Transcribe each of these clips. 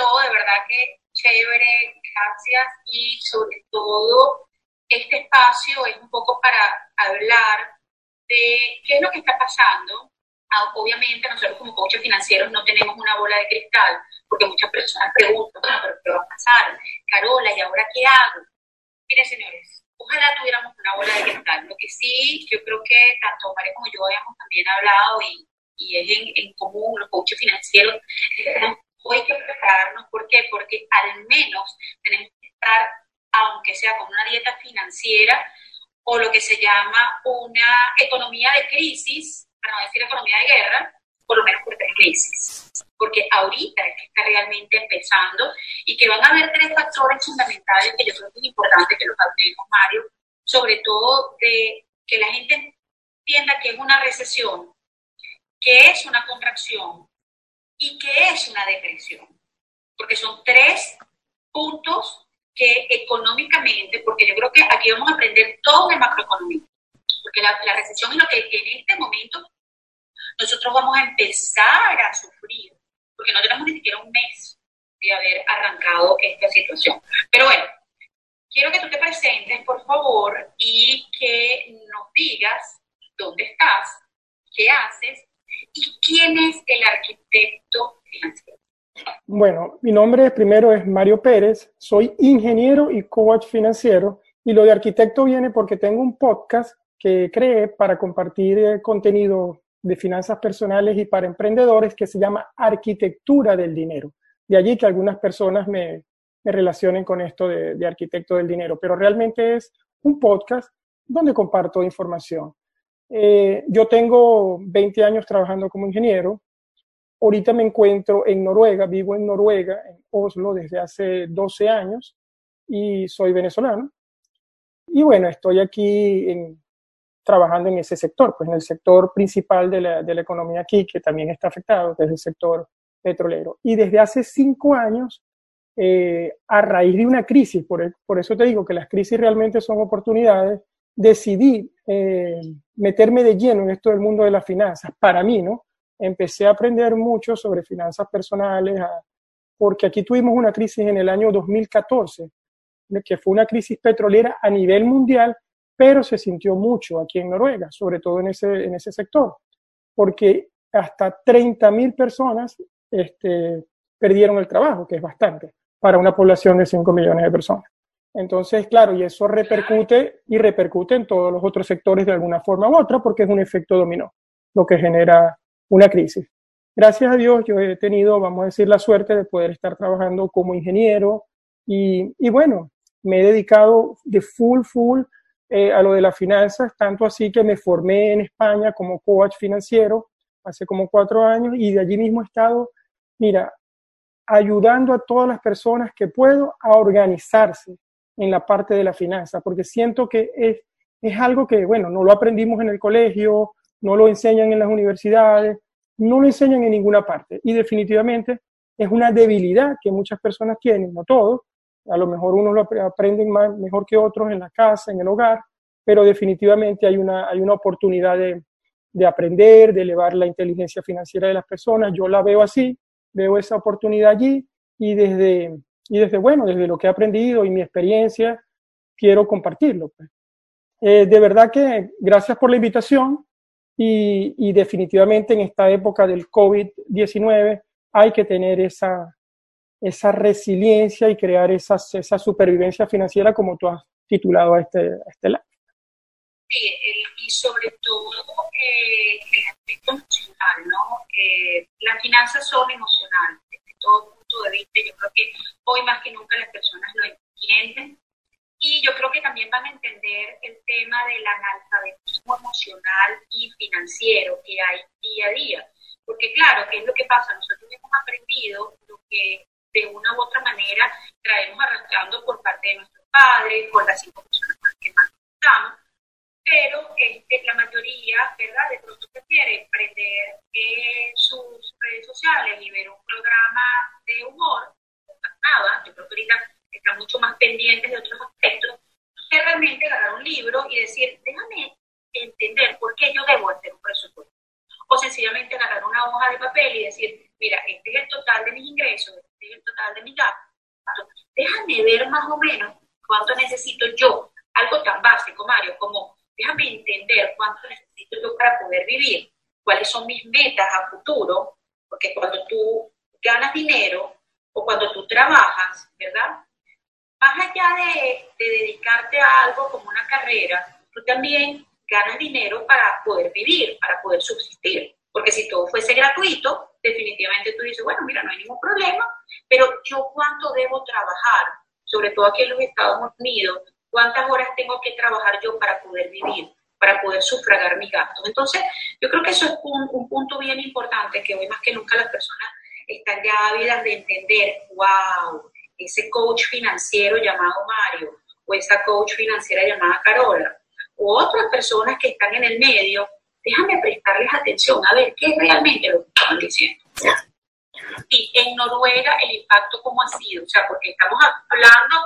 todo, de verdad que chévere, gracias y sobre todo este espacio es un poco para hablar de qué es lo que está pasando. Ah, obviamente nosotros como coaches financieros no tenemos una bola de cristal, porque muchas personas preguntan, bueno, pero ¿qué va a pasar? Carola, ¿y ahora qué hago? Mire, señores, ojalá tuviéramos una bola de cristal. Lo que sí, yo creo que tanto María como yo habíamos también hablado y, y es en, en, común los coaches financieros, hoy hay que prepararnos. ¿Por qué? Porque al menos tenemos que estar, aunque sea con una dieta financiera o lo que se llama una economía de crisis, para no decir economía de guerra, por lo menos por tres crisis. Porque ahorita es que está realmente empezando y que van a haber tres factores fundamentales que yo creo que es importante que los hablemos, Mario, sobre todo de que la gente entienda que es una recesión, que es una contracción y que es una depresión. Porque son tres puntos que económicamente, porque yo creo que aquí vamos a aprender todo de macroeconomía, porque la, la recesión es lo que en este momento nosotros vamos a empezar a sufrir, porque no tenemos ni siquiera un mes de haber arrancado esta situación. Pero bueno, quiero que tú te presentes, por favor, y que nos digas dónde estás, qué haces y quién es el arquitecto financiero. Bueno, mi nombre primero es Mario Pérez, soy ingeniero y coach financiero y lo de arquitecto viene porque tengo un podcast que creé para compartir eh, contenido de finanzas personales y para emprendedores que se llama Arquitectura del Dinero. De allí que algunas personas me, relacionen con esto de, arquitecto del dinero, pero realmente es un podcast donde comparto información. Eh, yo tengo 20 años trabajando como ingeniero. Ahorita me encuentro en Noruega, vivo en Noruega, en Oslo, desde hace 12 años y soy venezolano. Y bueno, estoy aquí en, trabajando en ese sector, pues en el sector principal de la, de la, economía aquí, que también está afectado, que es el sector petrolero. Y desde hace cinco años, eh, a raíz de una crisis, por, por, eso te digo que las crisis realmente son oportunidades, decidí eh, meterme de lleno en esto del mundo de las finanzas, para mí, ¿no? Empecé a aprender mucho sobre finanzas personales, porque aquí tuvimos una crisis en el año 2014, que fue una crisis petrolera a nivel mundial pero se sintió mucho aquí en Noruega, sobre todo en ese, en ese sector, porque hasta 30.000 personas este, perdieron el trabajo, que es bastante, para una población de 5 millones de personas. Entonces, claro, y eso repercute y repercute en todos los otros sectores de alguna forma u otra, porque es un efecto dominó, lo que genera una crisis. Gracias a Dios yo he tenido, vamos a decir, la suerte de poder estar trabajando como ingeniero y, y bueno, me he dedicado de full, full eh, a lo de las finanzas, tanto así que me formé en España como coach financiero hace como cuatro años y de allí mismo he estado, mira, ayudando a todas las personas que puedo a organizarse en la parte de la finanza, porque siento que es, es algo que, bueno, no lo aprendimos en el colegio, no lo enseñan en las universidades, no lo enseñan en ninguna parte. Y definitivamente es una debilidad que muchas personas tienen, no todos, a lo mejor unos lo aprenden más, mejor que otros en la casa, en el hogar, pero definitivamente hay una, hay una oportunidad de, de aprender, de elevar la inteligencia financiera de las personas. Yo la veo así, veo esa oportunidad allí y desde, y desde bueno, desde lo que he aprendido y mi experiencia, quiero compartirlo. Pues. Eh, de verdad que gracias por la invitación y, y definitivamente en esta época del COVID-19 hay que tener esa, esa resiliencia y crear esa, esa supervivencia financiera como tú has titulado a este, a este lado. Sí, y sobre todo eh, el aspecto emocional, ¿no? Eh, las finanzas son emocionales, todo punto de vista. Yo creo que hoy más que nunca las personas lo entienden. Y yo creo que también van a entender el tema del analfabetismo emocional y financiero que hay día a día. Porque claro, ¿qué es lo que pasa? Nosotros hemos aprendido lo que de una u otra manera traemos arrastrando por parte de nuestros padres, por las cinco personas con las que más estamos, pero este, la mayoría, ¿verdad? De pronto prefiere prender eh, sus redes sociales y ver un programa de humor, nada, yo creo que ahorita están mucho más pendientes de otros aspectos, que realmente agarrar un libro y decir, déjame entender por qué yo debo hacer un presupuesto. O sencillamente agarrar una hoja de papel y decir, mira, este es el total de mis ingresos, es el total de mi gasto, déjame ver más o menos cuánto necesito yo. Algo tan básico, Mario, como déjame entender cuánto necesito yo para poder vivir, cuáles son mis metas a futuro, porque cuando tú ganas dinero o cuando tú trabajas, ¿verdad? Más allá de, de dedicarte a algo como una carrera, tú también ganas dinero para poder vivir, para poder subsistir. Porque si todo fuese gratuito, definitivamente tú dices, bueno, mira, no hay ningún problema, pero yo cuánto debo trabajar, sobre todo aquí en los Estados Unidos, cuántas horas tengo que trabajar yo para poder vivir, para poder sufragar mis gastos. Entonces, yo creo que eso es un, un punto bien importante que hoy más que nunca las personas están ya ávidas de entender, wow, ese coach financiero llamado Mario o esa coach financiera llamada Carola o otras personas que están en el medio déjame prestarles atención a ver qué es realmente lo que están diciendo. Y en Noruega el impacto cómo ha sido, o sea, porque estamos hablando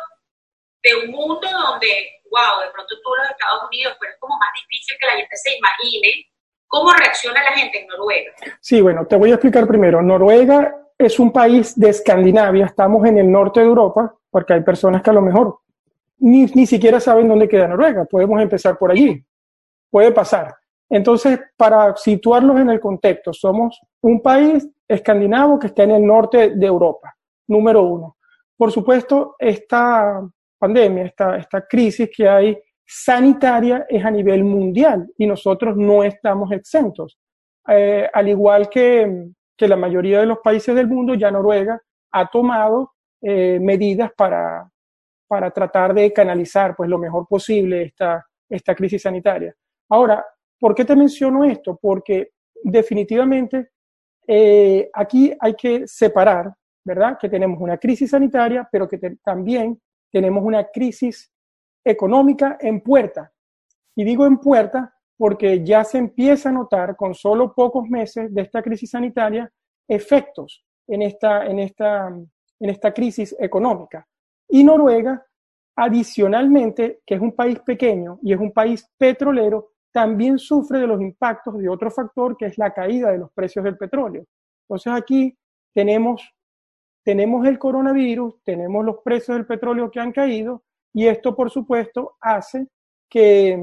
de un mundo donde, wow, de pronto tú los Estados Unidos, pero es como más difícil que la gente se imagine cómo reacciona la gente en Noruega. Sí, bueno, te voy a explicar primero. Noruega es un país de Escandinavia, estamos en el norte de Europa, porque hay personas que a lo mejor ni, ni siquiera saben dónde queda Noruega. Podemos empezar por allí. Puede pasar. Entonces, para situarlos en el contexto, somos un país escandinavo que está en el norte de Europa, número uno. Por supuesto, esta pandemia, esta, crisis que hay sanitaria es a nivel mundial y nosotros no estamos exentos. Eh, al igual que, que, la mayoría de los países del mundo, ya Noruega ha tomado eh, medidas para, para tratar de canalizar pues, lo mejor posible esta, esta crisis sanitaria. Ahora, ¿Por qué te menciono esto? Porque definitivamente eh, aquí hay que separar, ¿verdad? Que tenemos una crisis sanitaria, pero que también tenemos una crisis económica en puerta. Y digo en puerta porque ya se empieza a notar con solo pocos meses de esta crisis sanitaria efectos en esta, en esta, en esta crisis económica. Y Noruega, adicionalmente, que es un país pequeño y es un país petrolero, también sufre de los impactos de otro factor que es la caída de los precios del petróleo. Entonces aquí tenemos, tenemos el coronavirus, tenemos los precios del petróleo que han caído y esto por supuesto hace que,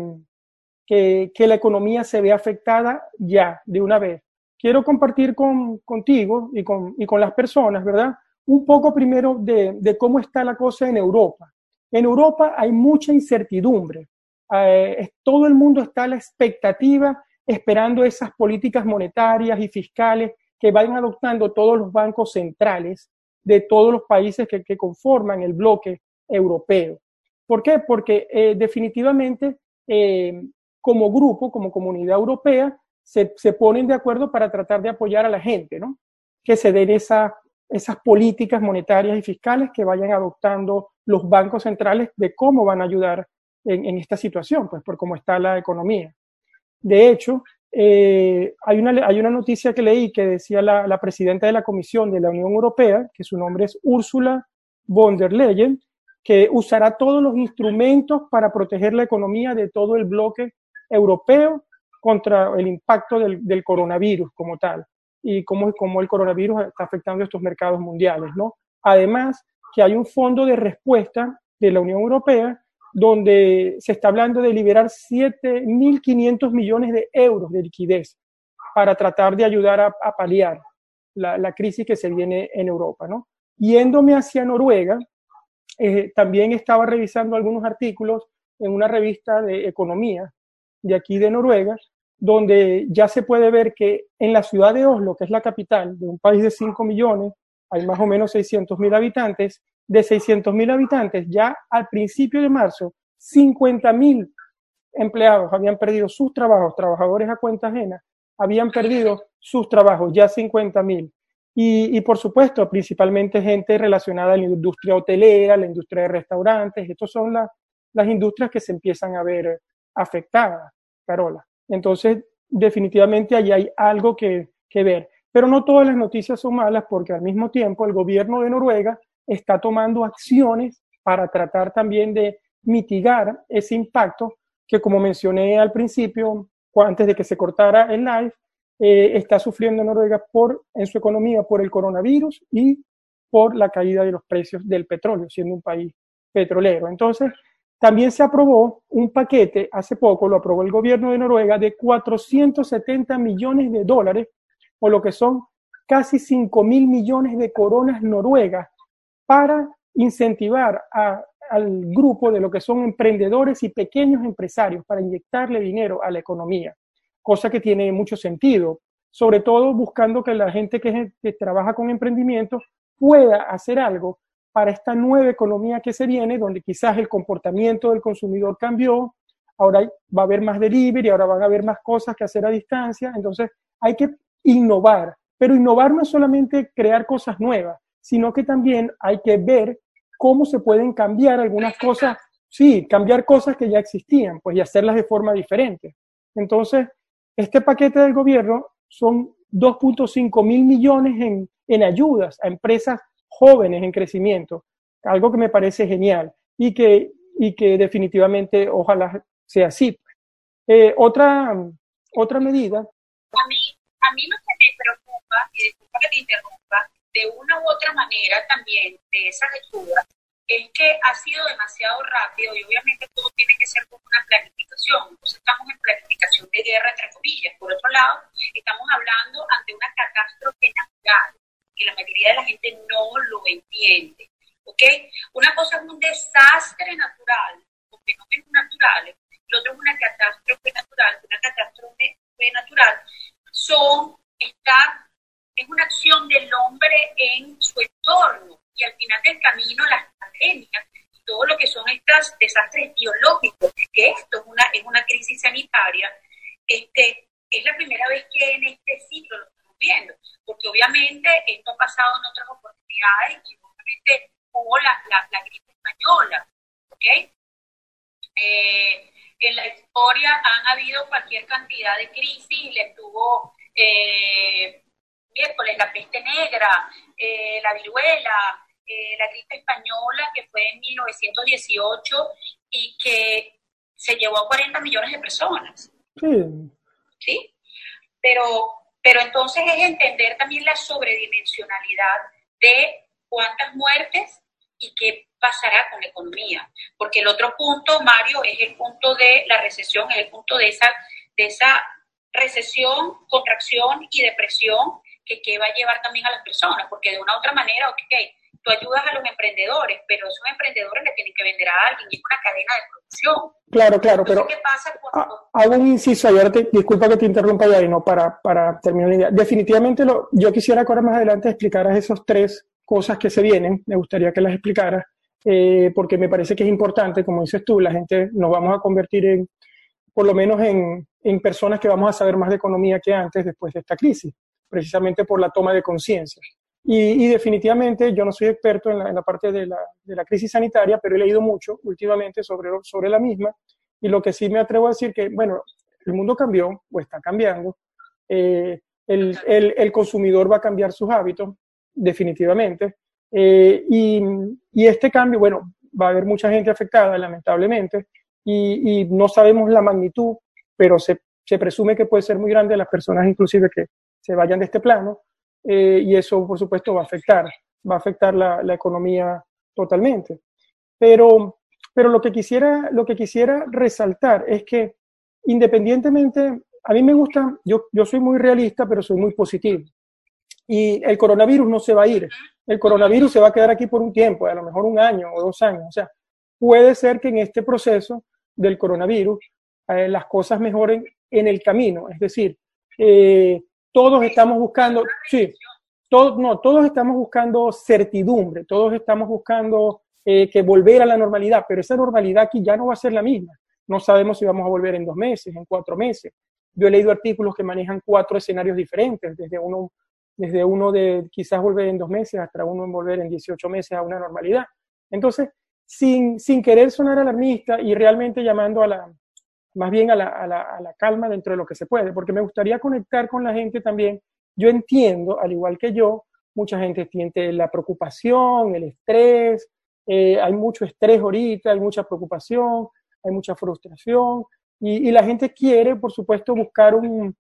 que, la economía se vea afectada ya de una vez. Quiero compartir con, contigo y con, y con las personas, ¿verdad? Un poco primero de, cómo está la cosa en Europa. En Europa hay mucha incertidumbre eh, todo el mundo está a la expectativa esperando esas políticas monetarias y fiscales que vayan adoptando todos los bancos centrales de todos los países que, conforman el bloque europeo. ¿Por qué? Porque eh, definitivamente eh, como grupo, como comunidad europea, se, se, ponen de acuerdo para tratar de apoyar a la gente, ¿no? Que se den esa, esas políticas monetarias y fiscales que vayan adoptando los bancos centrales de cómo van a ayudar en, esta situación, pues por cómo está la economía. De hecho, eh, hay, una, hay una noticia que leí que decía la, la, presidenta de la Comisión de la Unión Europea, que su nombre es Ursula von der Leyen, que usará todos los instrumentos para proteger la economía de todo el bloque europeo contra el impacto del, del coronavirus como tal y cómo, cómo el coronavirus está afectando estos mercados mundiales, ¿no? Además, que hay un fondo de respuesta de la Unión Europea donde se está hablando de liberar 7.500 millones de euros de liquidez para tratar de ayudar a, paliar la, crisis que se viene en Europa. ¿no? Yéndome hacia Noruega, eh, también estaba revisando algunos artículos en una revista de economía de aquí de Noruega, donde ya se puede ver que en la ciudad de Oslo, que es la capital de un país de 5 millones, hay más o menos 600 mil habitantes, de 600 mil habitantes, ya al principio de marzo, 50 mil empleados habían perdido sus trabajos, trabajadores a cuenta ajena, habían perdido sus trabajos, ya 50 mil. Y, por supuesto, principalmente gente relacionada a la industria hotelera, la industria de restaurantes, estas son las industrias que se empiezan a ver afectadas, Carola. Entonces, definitivamente allí hay algo que, que ver. Pero no todas las noticias son malas porque al mismo tiempo el gobierno de Noruega está tomando acciones para tratar también de mitigar ese impacto que, como mencioné al principio, antes de que se cortara el live, eh, está sufriendo Noruega por, en su economía por el coronavirus y por la caída de los precios del petróleo, siendo un país petrolero. Entonces, también se aprobó un paquete, hace poco lo aprobó el gobierno de Noruega, de 470 millones de dólares, o lo que son casi 5 mil millones de coronas noruegas, para incentivar al grupo de lo que son emprendedores y pequeños empresarios, para inyectarle dinero a la economía, cosa que tiene mucho sentido, sobre todo buscando que la gente que, que trabaja con emprendimiento pueda hacer algo para esta nueva economía que se viene, donde quizás el comportamiento del consumidor cambió, ahora va a haber más delivery, ahora van a haber más cosas que hacer a distancia, entonces hay que innovar, pero innovar no es solamente crear cosas nuevas, sino que también hay que ver cómo se pueden cambiar algunas cosas, sí, cambiar cosas que ya existían, pues y hacerlas de forma diferente. Entonces, este paquete del gobierno son 2.5 mil millones en, en ayudas a empresas jóvenes en crecimiento, algo que me parece genial y que, y que definitivamente ojalá sea así. Eh, otra, otra medida. A mí, lo que me preocupa, y disculpa que te interrumpa, otra manera también de esa lectura, es que ha sido demasiado rápido y obviamente todo tiene que ser con una planificación. Entonces estamos en planificación de guerra, entre comillas. Por otro lado, estamos hablando ante una catástrofe natural que la mayoría de la gente no lo entiende. ¿Ok? Una cosa es un desastre natural, o fenómenos naturales, y otro es una catástrofe natural. Una catástrofe natural son, está, es una acción del hombre en su entorno y al final del camino las pandemias y todo lo que son estos desastres biológicos, que esto es una, es una crisis sanitaria, este, es la primera vez que en este ciclo lo estamos viendo porque obviamente esto ha pasado en otras oportunidades y obviamente hubo la, la, gripe española, ¿ok? Eh, en la historia han habido cualquier cantidad de crisis, le tuvo eh, miércoles la peste negra, eh, la viruela, la gripe española que fue en 1918 y que se llevó a 40 millones de personas. Sí. ¿Sí? Pero pero entonces es entender también la sobredimensionalidad de cuántas muertes y qué pasará con la economía. Porque el otro punto, Mario, es el punto de la recesión, es el punto de esa, de esa recesión, contracción y depresión que, que va a llevar también a las personas. Porque de una u otra manera, ok, tú ayudas a los emprendedores, pero esos emprendedores le tienen que vender a alguien y es una cadena de producción. Claro, claro, pero ¿qué pasa cuando... hago un inciso ayer, disculpa que te interrumpa ya y no para, para terminar la idea. Definitivamente lo, yo quisiera que ahora más adelante explicaras esas tres cosas que se vienen, me gustaría que las explicaras, eh, porque me parece que es importante, como dices tú, la gente nos vamos a convertir en, por lo menos en, en personas que vamos a saber más de economía que antes después de esta crisis, precisamente por la toma de conciencia. Y, definitivamente yo no soy experto en la, parte de la, crisis sanitaria, pero he leído mucho últimamente sobre, sobre la misma. Y lo que sí me atrevo a decir que, bueno, el mundo cambió o está cambiando. Eh, el, el, el, consumidor va a cambiar sus hábitos, definitivamente. Eh, y, y, este cambio, bueno, va a haber mucha gente afectada, lamentablemente, y, y no sabemos la magnitud, pero se, se, presume que puede ser muy grande las personas inclusive que se vayan de este plano. Eh, y eso, por supuesto, va a afectar, va a afectar la, la, economía totalmente. Pero, pero lo, que quisiera, lo que quisiera resaltar es que independientemente, a mí me gusta, yo, yo soy muy realista, pero soy muy positivo. Y el coronavirus no se va a ir. El coronavirus se va a quedar aquí por un tiempo, a lo mejor un año o dos años. O sea, puede ser que en este proceso del coronavirus eh, las cosas mejoren en el camino. Es decir, eh, todos estamos buscando, sí, todos, no, todos estamos buscando certidumbre, todos estamos buscando eh, que volver a la normalidad, pero esa normalidad aquí ya no va a ser la misma. No sabemos si vamos a volver en dos meses, en cuatro meses. Yo he leído artículos que manejan cuatro escenarios diferentes, desde uno, desde uno de quizás volver en dos meses hasta uno en volver en 18 meses a una normalidad. Entonces, sin, sin querer sonar alarmista y realmente llamando a la, más bien a la, a, la, a la, calma dentro de lo que se puede, porque me gustaría conectar con la gente también. Yo entiendo, al igual que yo, mucha gente siente la preocupación, el estrés, eh, hay mucho estrés ahorita, hay mucha preocupación, hay mucha frustración, y, y la gente quiere, por supuesto, buscar un,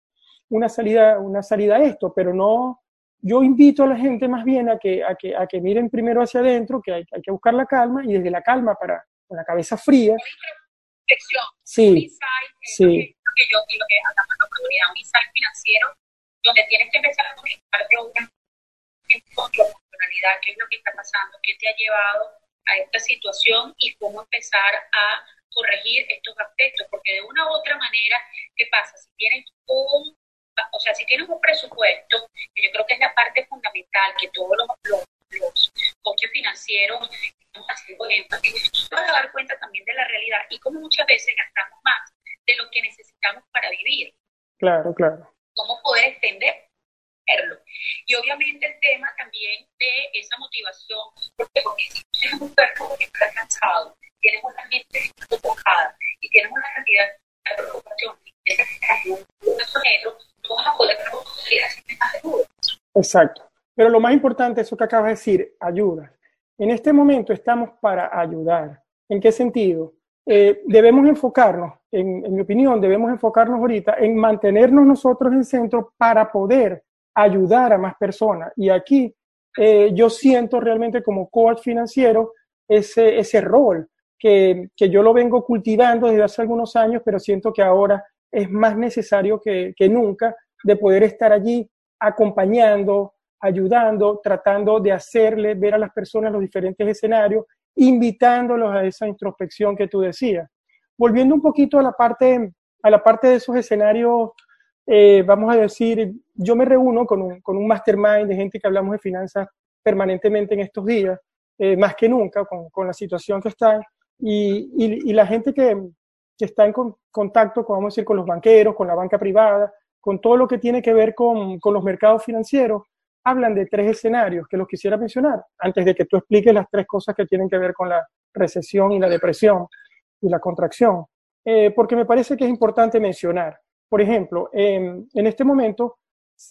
una, salida, una salida a esto, pero no, yo invito a la gente más bien a que, a que, a que miren primero hacia adentro, que hay, hay que buscar la calma y desde la calma para, con la cabeza fría. Sí, un insight, sí. Lo que, yo, lo que hablamos en oportunidad, un insight financiero, donde tienes que empezar a conectarte con tu emocionalidad, qué es lo que está pasando, qué te ha llevado a esta situación y cómo empezar a corregir estos aspectos, porque de una u otra manera, ¿qué pasa? Si tienes un, o sea, si tienes un presupuesto, que yo creo que es la parte fundamental que todos los, los, los coches financieros estamos haciendo énfasis, vas a dar cuenta también de la realidad y cómo muchas veces gastamos más de lo que necesitamos para vivir. Claro, claro. ¿Cómo poder extender y obviamente el tema también de esa motivación, porque, si tienes un cuerpo que está cansado, tienes una mente enfocada y tienes una cantidad de preocupación no vas a poder más de Exacto. Pero lo más importante, eso que acabas de decir, ayuda. En este momento estamos para ayudar. ¿En qué sentido? Eh, debemos enfocarnos, en, en, mi opinión, debemos enfocarnos ahorita en mantenernos nosotros en centro para poder ayudar a más personas. Y aquí eh, yo siento realmente como coach financiero ese, ese rol que, que, yo lo vengo cultivando desde hace algunos años, pero siento que ahora es más necesario que, que nunca de poder estar allí acompañando, ayudando, tratando de hacerle ver a las personas los diferentes escenarios, invitándolos a esa introspección que tú decías. Volviendo un poquito a la parte, a la parte de esos escenarios eh, vamos a decir, yo me reúno con un, con un, mastermind de gente que hablamos de finanzas permanentemente en estos días, eh, más que nunca, con, con, la situación que está, y, y, la gente que, que, está en contacto, con, vamos a decir, con los banqueros, con la banca privada, con todo lo que tiene que ver con, con los mercados financieros, hablan de tres escenarios que los quisiera mencionar, antes de que tú expliques las tres cosas que tienen que ver con la recesión y la depresión y la contracción, eh, porque me parece que es importante mencionar. Por ejemplo, en, este momento,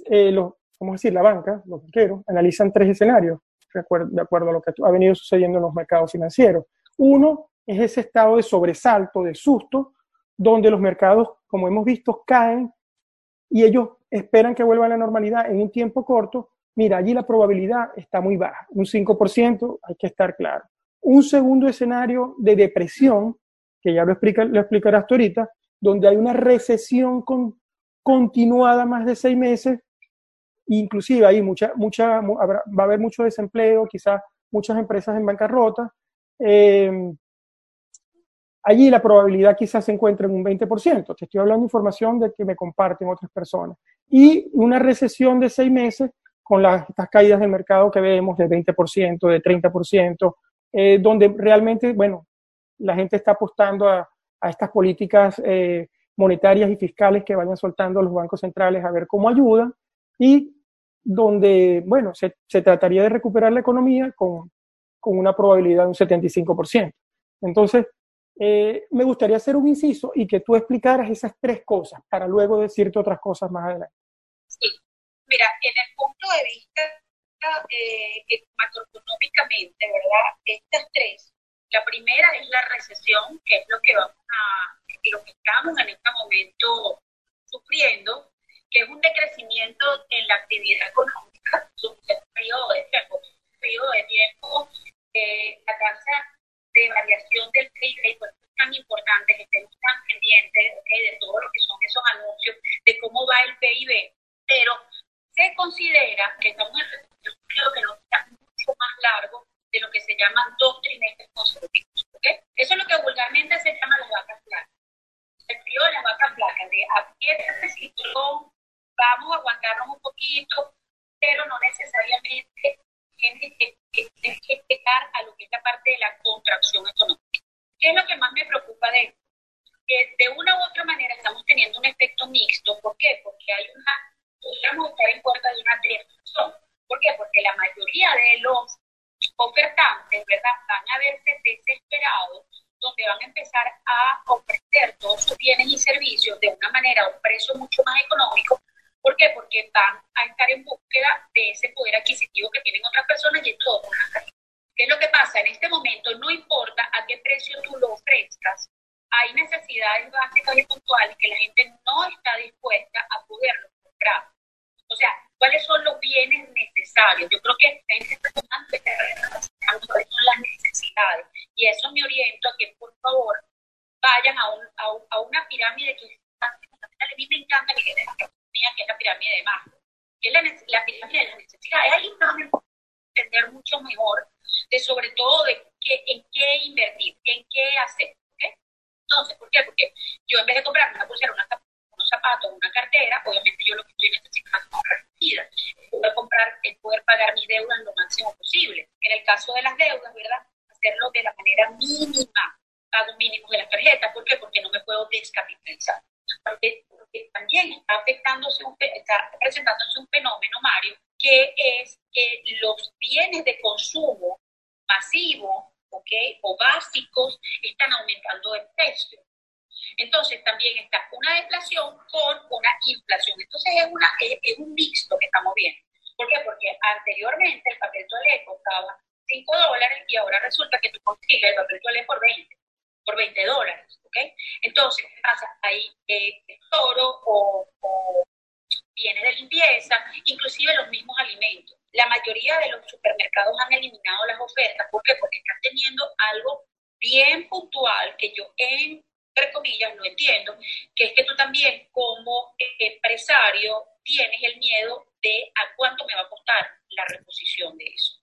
eh, los, vamos a decir, la banca, los banqueros, analizan tres escenarios de acuerdo, a lo que ha venido sucediendo en los mercados financieros. Uno es ese estado de sobresalto, de susto, donde los mercados, como hemos visto, caen y ellos esperan que vuelva a la normalidad en un tiempo corto. Mira, allí la probabilidad está muy baja, un 5%, hay que estar claro. Un segundo escenario de depresión, que ya lo, explica, lo explicarás tú ahorita, donde hay una recesión con, continuada más de seis meses, inclusive ahí mucha, mucha, va a haber mucho desempleo, quizás muchas empresas en bancarrota. Eh, allí la probabilidad quizás se encuentre en un 20%. Te estoy hablando de información de que me comparten otras personas. Y una recesión de seis meses con estas caídas del mercado que vemos de 20%, de 30%, eh, donde realmente, bueno, la gente está apostando a, estas políticas eh, monetarias y fiscales que vayan soltando los bancos centrales a ver cómo ayudan y donde, bueno, se, se trataría de recuperar la economía con, con, una probabilidad de un 75%. Entonces, eh, me gustaría hacer un inciso y que tú explicaras esas tres cosas para luego decirte otras cosas más adelante. Mira, en el punto de vista eh, macroeconómicamente, ¿verdad? Estas tres la primera es la recesión, que es lo que vamos a, lo que estamos en este momento sufriendo, que es un decrecimiento en la actividad económica un periodo de tiempo, un periodo de tiempo, eh, la tasa de variación del PIB, pues es tan importante que estemos tan pendientes de todo lo que son esos anuncios, de cómo va el PIB, pero se considera que estamos en un periodo que no está mucho más largo de lo que se llaman dos trimestres consecutivos. Eso es lo que vulgarmente se llama las vacas flacas. El periodo de las vacas flacas, de aprieta el cinturón, vamos a aguantarnos un poquito, pero no necesariamente tiene que, que, llegar a lo que es la parte de la contracción económica. ¿Qué es lo que más me preocupa de esto? Que de una u otra manera estamos teniendo un efecto mixto. ¿Por qué? Porque hay una, podríamos estar en puerta de una deflación. ¿Por qué? Porque la mayoría de los ofertantes, ¿verdad? Van a verse desesperados, donde van a empezar a ofrecer todos sus bienes y servicios de una manera, a un precio mucho más económico. ¿Por qué? Porque van a estar en búsqueda de ese poder adquisitivo que tienen otras personas y todo ¿Qué es lo que pasa? En este momento no importa a qué precio tú lo ofrezcas, hay necesidades básicas y puntuales que la gente no está dispuesta a poderlo comprar. O sea, ¿Cuáles son los bienes necesarios? Yo creo que es cuáles son las necesidades. Y eso me oriento a que, por favor, vayan a, un, a, una pirámide que a mí me encanta que es la pirámide de Maslow, que es la, la pirámide de las necesidades. Ahí van a entender mucho mejor de sobre todo de qué, en qué invertir, en qué hacer. Entonces, ¿por qué? Porque yo en vez de comprarme una pulsera, una, zapatos, una cartera, obviamente yo lo que estoy necesitando es comprar vida. Poder comprar, es poder pagar mi deuda lo máximo posible. En el caso de las deudas, ¿verdad? Hacerlo de la manera mínima, pagos mínimos de las tarjetas. ¿Por qué? Porque no me puedo descapitalizar. Porque, también está afectándose, está presentándose un fenómeno, Mario, que es que los bienes de consumo masivo ¿okay? o básicos están aumentando de precio. Entonces también está una deflación con una inflación. Entonces es, una, es, un mixto que estamos viendo. ¿Por qué? Porque anteriormente el papel toalé costaba 5 dólares y ahora resulta que tú consigues el papel toalé por 20, por 20 dólares. ¿okay? Entonces, ¿qué pasa? Hay eh, oro o, o bienes de limpieza, inclusive los mismos alimentos la mayoría de los supermercados han eliminado las ofertas. ¿Por qué? Porque están teniendo algo bien puntual que yo, entre comillas, no entiendo, que es que tú también como empresario tienes el miedo de a cuánto me va a costar la reposición de eso.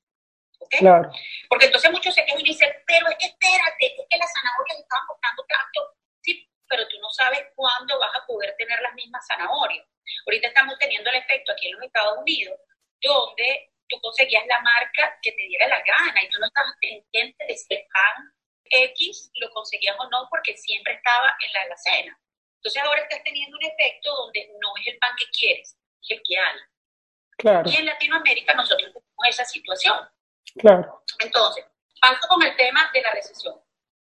¿Ok? Claro. Porque entonces muchos se quejan y dicen, pero es que espérate, es que las zanahorias estaban costando tanto. Sí, pero tú no sabes cuándo vas a poder tener las mismas zanahorias. Ahorita estamos teniendo el efecto aquí en los Estados Unidos donde tú conseguías la marca que te diera la gana y tú no estabas pendiente de si el pan X lo conseguías o no porque siempre estaba en la alacena. Entonces ahora estás teniendo un efecto donde no es el pan que quieres, es el que hay. Claro. Y en Latinoamérica nosotros tenemos esa situación. Claro. Entonces, paso con el tema de la recesión.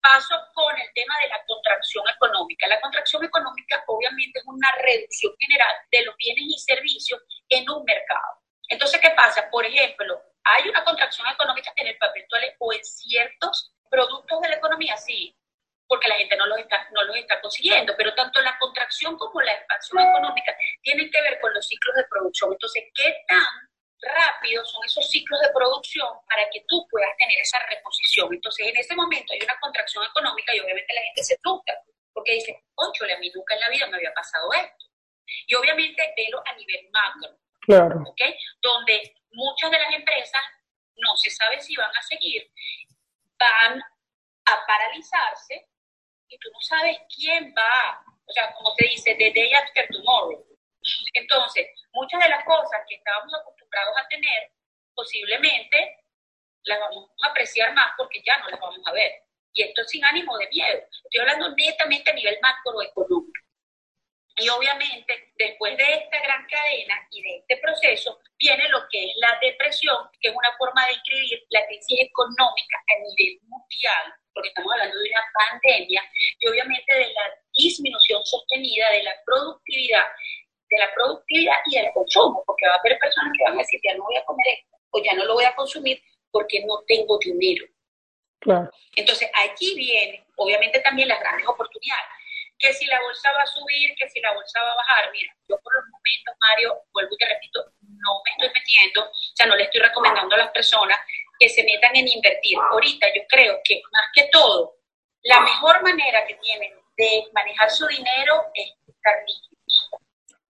Paso con el tema de la contracción económica. La contracción económica obviamente es una reducción general de los bienes y servicios en un mercado. Entonces, ¿qué pasa? Por ejemplo, hay una contracción económica en el papel toalé o en ciertos productos de la economía, sí, porque la gente no los está, no los está consiguiendo, pero tanto la contracción como la expansión económica tienen que ver con los ciclos de producción. Entonces, ¿qué tan rápidos son esos ciclos de producción para que tú puedas tener esa reposición? Entonces, en ese momento hay una contracción económica y obviamente la gente se frustra, porque dice, le a mí nunca en la vida me había pasado esto. Y obviamente velo a nivel macro. Claro. ¿okay? Donde muchas de las empresas no se sabe si van a seguir, van a paralizarse y tú no sabes quién va, o sea, como se dice, the day after tomorrow. Entonces, muchas de las cosas que estábamos acostumbrados a tener, posiblemente las vamos a apreciar más porque ya no las vamos a ver. Y esto sin ánimo de miedo. Estoy hablando netamente a nivel macroeconómico. Y obviamente, después de esta gran cadena y de este proceso, viene lo que es la depresión, que es una forma de escribir la crisis económica a nivel mundial, porque estamos hablando de una pandemia, y obviamente de la disminución sostenida de la productividad, de la productividad y del consumo, porque va a haber personas que van a decir, ya no voy a comer esto, o ya no lo voy a consumir porque no tengo dinero. Claro. Entonces, aquí vienen, obviamente, también las grandes oportunidades que si la bolsa va a subir, que si la bolsa va a bajar. Mira, yo por los momentos, Mario, vuelvo y te repito, no me estoy metiendo, o sea, no le estoy recomendando a las personas que se metan en invertir. Ahorita yo creo que más que todo, la mejor manera que tienen de manejar su dinero es estar líquidos.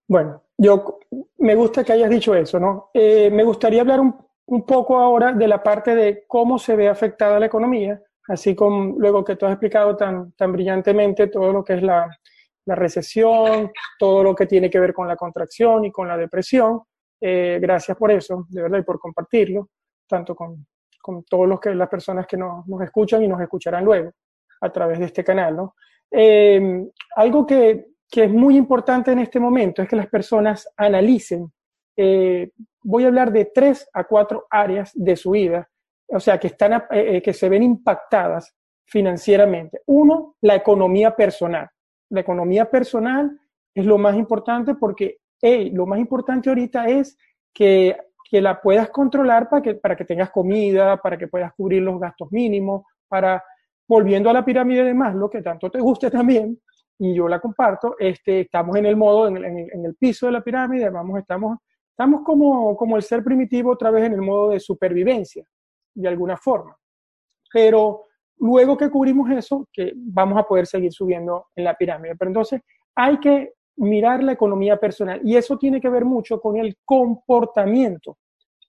Bueno, yo me gusta que hayas dicho eso, ¿no? Eh, me gustaría hablar un, un poco ahora de la parte de cómo se ve afectada la economía así como luego que tú has explicado tan, tan brillantemente todo lo que es la, la recesión, todo lo que tiene que ver con la contracción y con la depresión. Eh, gracias por eso, de verdad, y por compartirlo, tanto con, con todos los que, las personas que nos, nos, escuchan y nos escucharán luego a través de este canal. ¿no? Eh, algo que, que, es muy importante en este momento es que las personas analicen. Eh, voy a hablar de tres a cuatro áreas de su vida o sea, que, están, eh, eh, que se ven impactadas financieramente. Uno, la economía personal. La economía personal es lo más importante porque lo más importante ahorita es que, que la puedas controlar para que, para que tengas comida, para que puedas cubrir los gastos mínimos, para, volviendo a la pirámide de Maslow, que tanto te guste también, y yo la comparto, este, estamos en el modo, en el, en el piso de la pirámide, vamos, estamos estamos como, como el ser primitivo otra vez en el modo de supervivencia, de alguna forma. Pero luego que cubrimos eso, que vamos a poder seguir subiendo en la pirámide. Pero entonces hay que mirar la economía personal y eso tiene que ver mucho con el comportamiento.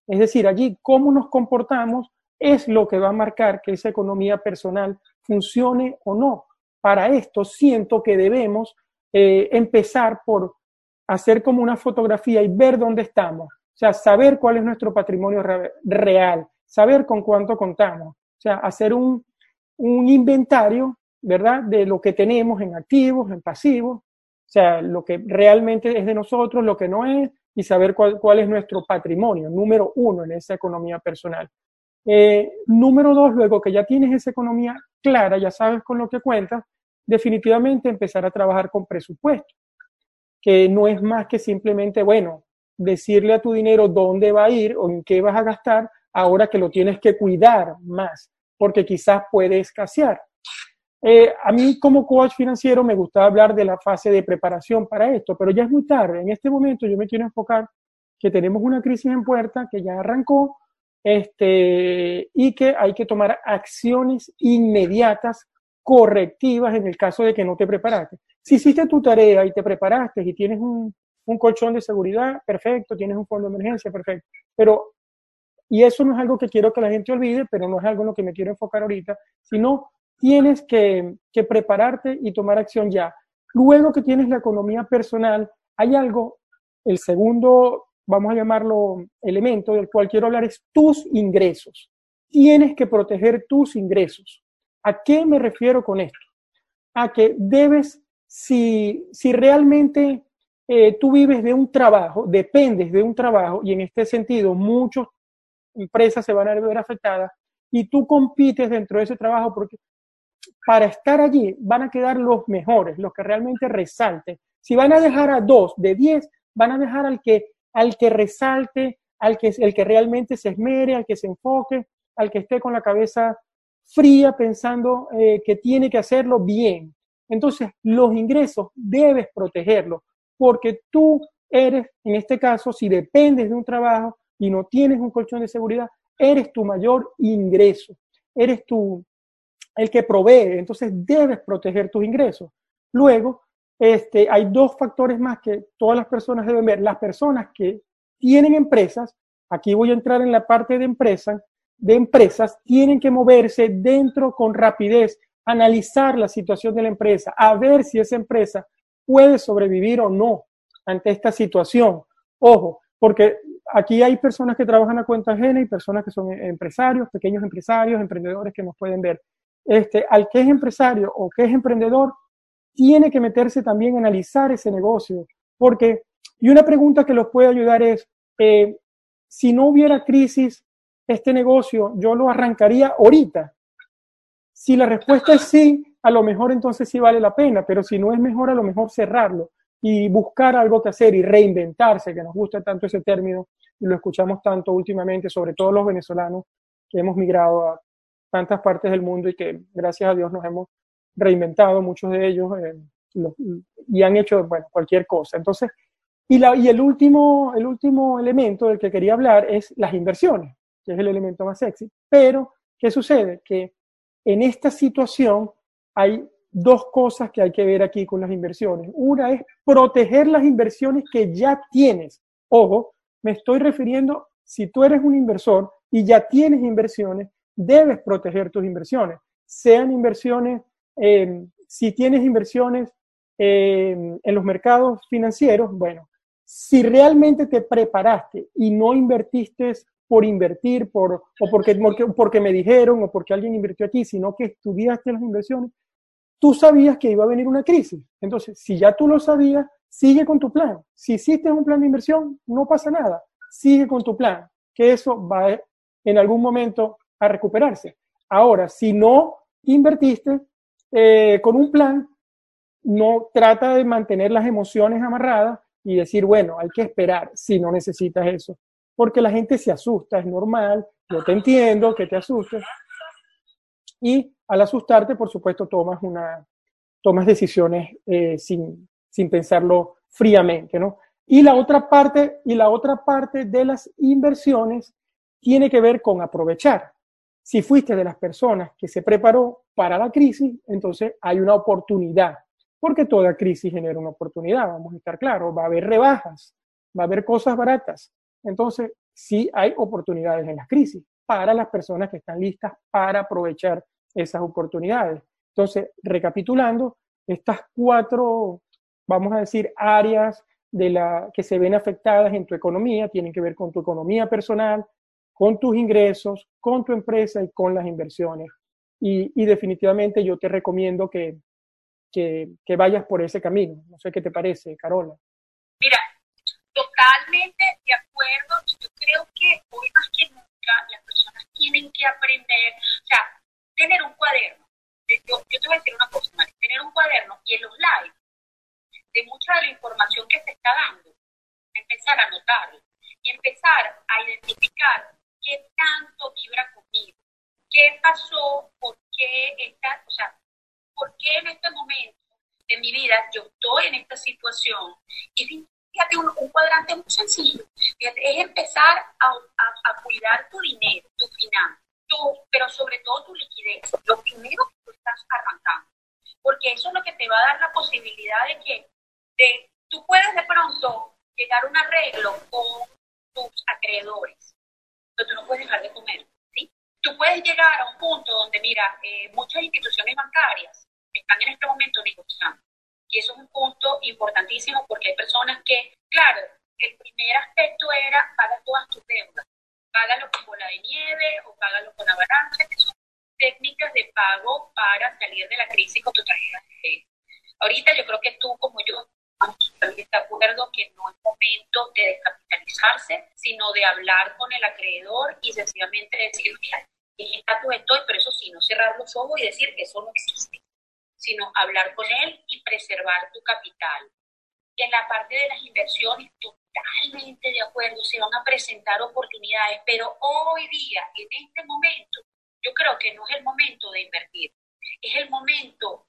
Es decir, allí cómo nos comportamos es lo que va a marcar que esa economía personal funcione o no. Para esto siento que debemos eh, empezar por hacer como una fotografía y ver dónde estamos. O sea, saber cuál es nuestro patrimonio real, saber con cuánto contamos. O sea, hacer un, un inventario, ¿verdad? De lo que tenemos en activos, en pasivos, o sea, lo que realmente es de nosotros, lo que no es, y saber cuál, cuál es nuestro patrimonio, número uno en esa economía personal. Eh, número dos, luego que ya tienes esa economía clara, ya sabes con lo que cuentas, definitivamente empezar a trabajar con presupuesto, que no es más que simplemente, bueno, decirle a tu dinero dónde va a ir o en qué vas a gastar ahora que lo tienes que cuidar más, porque quizás puede escasear. Eh, a mí como coach financiero me gusta hablar de la fase de preparación para esto, pero ya es muy tarde. En este momento yo me quiero enfocar que tenemos una crisis en puerta que ya arrancó este, y que hay que tomar acciones inmediatas, correctivas en el caso de que no te preparaste. Si hiciste tu tarea y te preparaste y tienes un, un colchón de seguridad, perfecto, tienes un fondo de emergencia, perfecto. Pero, y eso no es algo que quiero que la gente olvide, pero no es algo en lo que me quiero enfocar ahorita, sino tienes que, prepararte y tomar acción ya. Luego que tienes la economía personal, hay algo, el segundo, vamos a llamarlo elemento del cual quiero hablar, es tus ingresos. Tienes que proteger tus ingresos. ¿A qué me refiero con esto? A que debes, si, si realmente eh, tú vives de un trabajo, dependes de un trabajo, y en este sentido muchas empresas se van a ver afectadas, y tú compites dentro de ese trabajo porque para estar allí van a quedar los mejores, los que realmente resalten. Si van a dejar a dos de diez, van a dejar al que, al que resalte, al que, el que realmente se esmere, al que se enfoque, al que esté con la cabeza fría pensando eh, que tiene que hacerlo bien. Entonces, los ingresos debes protegerlos, porque tú eres, en este caso, si dependes de un trabajo y no tienes un colchón de seguridad, eres tu mayor ingreso, eres tu, el que provee, entonces debes proteger tus ingresos. Luego, este, hay dos factores más que todas las personas deben ver. Las personas que tienen empresas, aquí voy a entrar en la parte de empresas, de empresas, tienen que moverse dentro con rapidez, analizar la situación de la empresa, a ver si esa empresa puede sobrevivir o no ante esta situación. Ojo, porque aquí hay personas que trabajan a cuenta ajena y personas que son empresarios, pequeños empresarios, emprendedores que nos pueden ver este, al que es empresario o que es emprendedor, tiene que meterse también a analizar ese negocio. Porque, y una pregunta que los puede ayudar es, eh, si no hubiera crisis, este negocio yo lo arrancaría ahorita. Si la respuesta es sí, a lo mejor entonces sí vale la pena, pero si no es mejor, a lo mejor cerrarlo y buscar algo que hacer y reinventarse, que nos gusta tanto ese término y lo escuchamos tanto últimamente, sobre todo los venezolanos que hemos migrado a tantas partes del mundo y que gracias a Dios nos hemos reinventado, muchos de ellos, eh, y han hecho, bueno, cualquier cosa. Entonces, y, la, y el, último, el último elemento del que quería hablar es las inversiones, que es el elemento más sexy. Pero, ¿qué sucede? Que en esta situación hay dos cosas que hay que ver aquí con las inversiones. Una es proteger las inversiones que ya tienes. Ojo, me estoy refiriendo, si tú eres un inversor y ya tienes inversiones, debes proteger tus inversiones, sean inversiones, eh, si tienes inversiones eh, en los mercados financieros, bueno, si realmente te preparaste y no invertiste por invertir, por, o porque, porque, me dijeron o porque alguien invirtió aquí, sino que estudiaste las inversiones, tú sabías que iba a venir una crisis. Entonces, si ya tú lo sabías, sigue con tu plan. Si hiciste un plan de inversión, no pasa nada. Sigue con tu plan, que eso va en algún momento a recuperarse. Ahora, si no invertiste eh, con un plan, no trata de mantener las emociones amarradas y decir, bueno, hay que esperar si no necesitas eso. Porque la gente se asusta, es normal, yo te entiendo que te asustes. Y al asustarte, por supuesto, tomas, una, tomas decisiones eh, sin, sin pensarlo fríamente, ¿no? Y la otra parte, y la otra parte de las inversiones tiene que ver con aprovechar. Si fuiste de las personas que se preparó para la crisis, entonces hay una oportunidad, porque toda crisis genera una oportunidad, vamos a estar claros, va a haber rebajas, va a haber cosas baratas. Entonces, sí hay oportunidades en las crisis para las personas que están listas para aprovechar esas oportunidades. Entonces, recapitulando, estas cuatro, vamos a decir, áreas de la, que se ven afectadas en tu economía tienen que ver con tu economía personal, con tus ingresos, con tu empresa y con las inversiones. Y, definitivamente yo te recomiendo que, que, que, vayas por ese camino. No sé qué te parece, Carola. Mira, totalmente de acuerdo. Yo creo que hoy más que nunca las personas tienen que aprender, o sea, tener un cuaderno. Yo, te voy a decir una cosa, tener un cuaderno y en los live de mucha de la información que se está dando, empezar a anotarlo y empezar a identificar qué tanto vibra conmigo, qué pasó, por qué está, o sea, por qué en este momento de mi vida yo estoy en esta situación. Y fíjate, un, cuadrante muy sencillo, fíjate, es empezar a, cuidar tu dinero, tu finanzas, tu, pero sobre todo tu liquidez, lo primero que tú estás arrancando. Porque eso es lo que te va a dar la posibilidad de que de, tú puedes de pronto llegar a un arreglo con tus acreedores, pero tú no puedes dejar de comer, ¿sí? Tú puedes llegar a un punto donde, mira, eh, muchas instituciones bancarias están en este momento negociando. Y eso es un punto importantísimo porque hay personas que, claro, el primer aspecto era pagar todas tus deudas. Págalo con bola de nieve o págalo con avalancha, que son técnicas de pago para salir de la crisis con tu tarjeta de Ahorita yo creo que tú, como yo, también de acuerdo que no es momento de descapitalizarse, sino de hablar con el acreedor y sencillamente decir, mira, en estatus estoy, pero eso sí, no cerrar los ojos y decir que eso no existe, sino hablar con él y preservar tu capital. En la parte de las inversiones, totalmente de acuerdo, se van a presentar oportunidades, pero hoy día, en este momento, yo creo que no es el momento de invertir, es el momento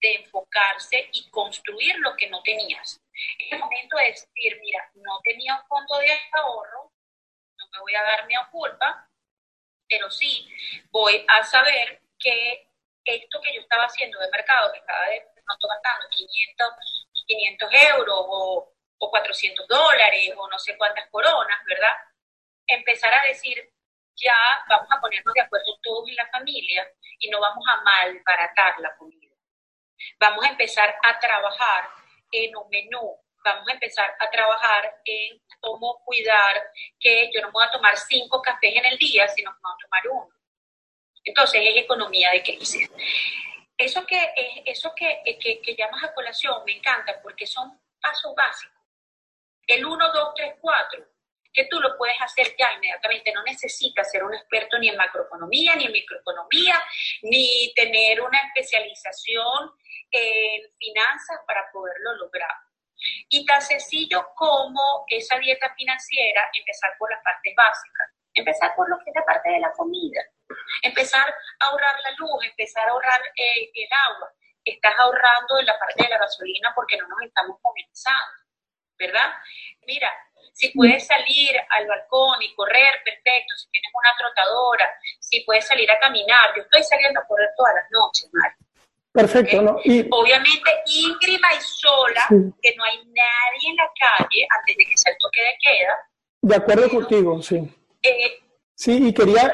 de enfocarse y construir lo que no tenías. Es el momento de decir, mira, no tenía un fondo de ahorro, no me voy a dar mi culpa, pero sí voy a saber que esto que yo estaba haciendo de mercado, que estaba de pronto gastando 500, 500 euros o, o 400 dólares o no sé cuántas coronas, ¿verdad? Empezar a decir, ya vamos a ponernos de acuerdo todos en la familia y no vamos a malbaratar la comida Vamos a empezar a trabajar en un menú, vamos a empezar a trabajar en cómo cuidar que yo no voy a tomar cinco cafés en el día, sino que voy a tomar uno. Entonces es economía de crisis. Eso que, eso que, que, que llamas a colación me encanta porque son pasos básicos. El 1, 2, 3, 4 que tú lo puedes hacer ya inmediatamente. No necesitas ser un experto ni en macroeconomía, ni en microeconomía, ni tener una especialización en finanzas para poderlo lograr. Y tan sencillo como esa dieta financiera, empezar por las partes básicas. Empezar por lo que es la parte de la comida. Empezar a ahorrar la luz, empezar a ahorrar eh, el agua. Estás ahorrando en la parte de la gasolina porque no nos estamos comenzando, ¿verdad? Mira, si puedes salir al balcón y correr, perfecto. Si tienes una trotadora, si puedes salir a caminar. Yo estoy saliendo a correr todas las noches, Mario. Perfecto, ¿no? Y... Obviamente íngrima y sola, que no hay nadie en la calle antes de que sea el toque de queda. De acuerdo contigo, sí. Eh, Sí, y quería...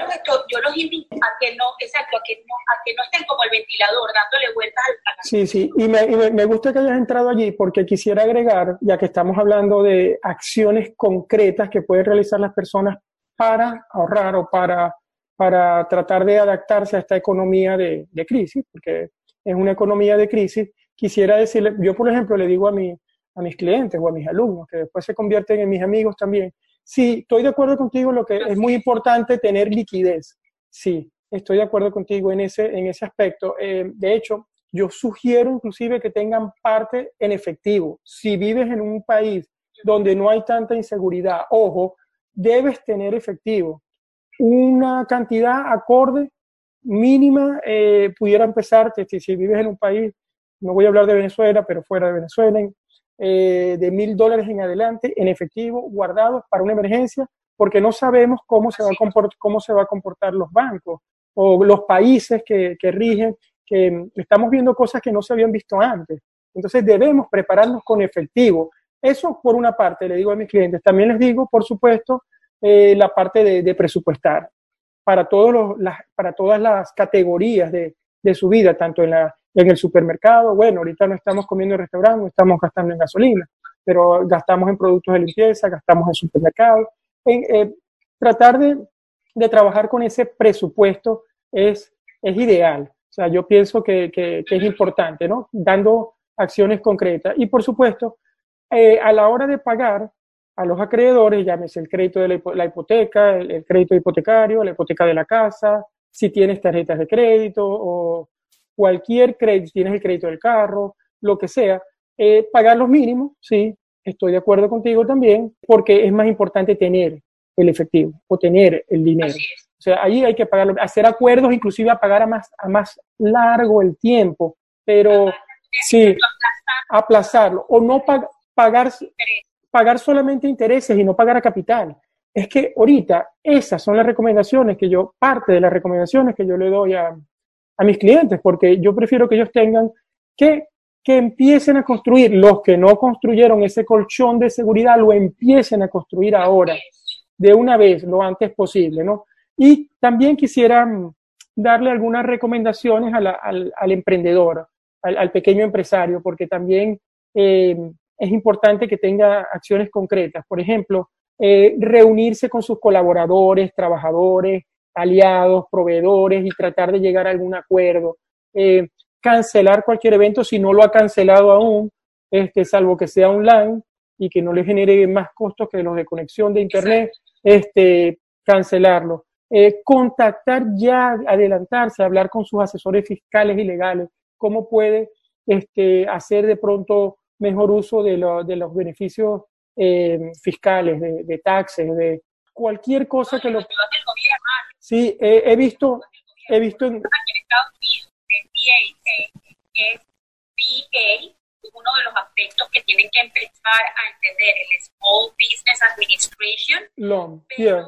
Yo los invito a que no, exacto, a que no, a que no estén como el ventilador, dándole vueltas al... Sí, sí, y me, y me gusta que hayas entrado allí porque quisiera agregar, ya que estamos hablando de acciones concretas que pueden realizar las personas para ahorrar o para, para tratar de adaptarse a esta economía de, de crisis, porque es una economía de crisis, quisiera decirle, yo por ejemplo le digo a, mi, a mis clientes o a mis alumnos, que después se convierten en mis amigos también, Sí, estoy de acuerdo contigo, lo que es muy importante tener liquidez. Sí, estoy de acuerdo contigo en ese, en ese aspecto. Eh, de hecho, yo sugiero inclusive que tengan parte en efectivo. Si vives en un país donde no hay tanta inseguridad, ojo, debes tener efectivo. Una cantidad acorde mínima pudiera empezar, si, si vives en un país, no voy a hablar de Venezuela, pero fuera de Venezuela, eh, de mil dólares en adelante en efectivo guardados para una emergencia porque no sabemos cómo se va a comportar, cómo se va a comportar los bancos o los países que, que rigen, que estamos viendo cosas que no se habían visto antes. Entonces debemos prepararnos con efectivo. Eso por una parte, le digo a mis clientes. También les digo, por supuesto, eh, la parte de, presupuestar para, todos los, para todas las categorías de, de su vida, tanto en, la, en el supermercado, bueno, ahorita no estamos comiendo en restaurante, estamos gastando en gasolina, pero gastamos en productos de limpieza, gastamos en supermercados. En, eh, tratar de, de, trabajar con ese presupuesto es, es ideal. O sea, yo pienso que, que, es importante, ¿no? Dando acciones concretas. Y por supuesto, eh, a la hora de pagar a los acreedores, llámese el crédito de la, hipoteca, el, crédito hipotecario, la hipoteca de la casa, si tienes tarjetas de crédito o cualquier crédito, tienes el crédito del carro, lo que sea, eh, pagar los mínimos, sí, estoy de acuerdo contigo también, porque es más importante tener el efectivo o tener el dinero. O sea, ahí hay que pagarlo, hacer acuerdos, inclusive a pagar a más, a más largo el tiempo, pero sí, aplazarlo o no pagar, pagar solamente intereses y no pagar a capital. Es que ahorita esas son las recomendaciones que yo, parte de las recomendaciones que yo le doy a, a mis clientes, porque yo prefiero que ellos tengan que, que empiecen a construir, los que no construyeron ese colchón de seguridad, lo empiecen a construir ahora, de una vez, lo antes posible, ¿no? Y también quisiera mm, darle algunas recomendaciones al, al, emprendedor, al, pequeño empresario, porque también eh, es importante que tenga acciones concretas. Por ejemplo, eh, reunirse con sus colaboradores, trabajadores, aliados, proveedores y tratar de llegar a algún acuerdo. Eh, cancelar cualquier evento si no lo ha cancelado aún, este, salvo que sea online y que no le genere más costos que los de conexión de Internet, este, cancelarlo. Eh, contactar ya, adelantarse, hablar con sus asesores fiscales y legales, cómo puede este, hacer de pronto mejor uso de, de los beneficios eh, fiscales, de, de taxes, de cualquier cosa que lo... Sí, he visto, he visto en... Estados Unidos, es BA, uno de los aspectos que tienen que empezar a entender el Small Business Administration. Long, yeah.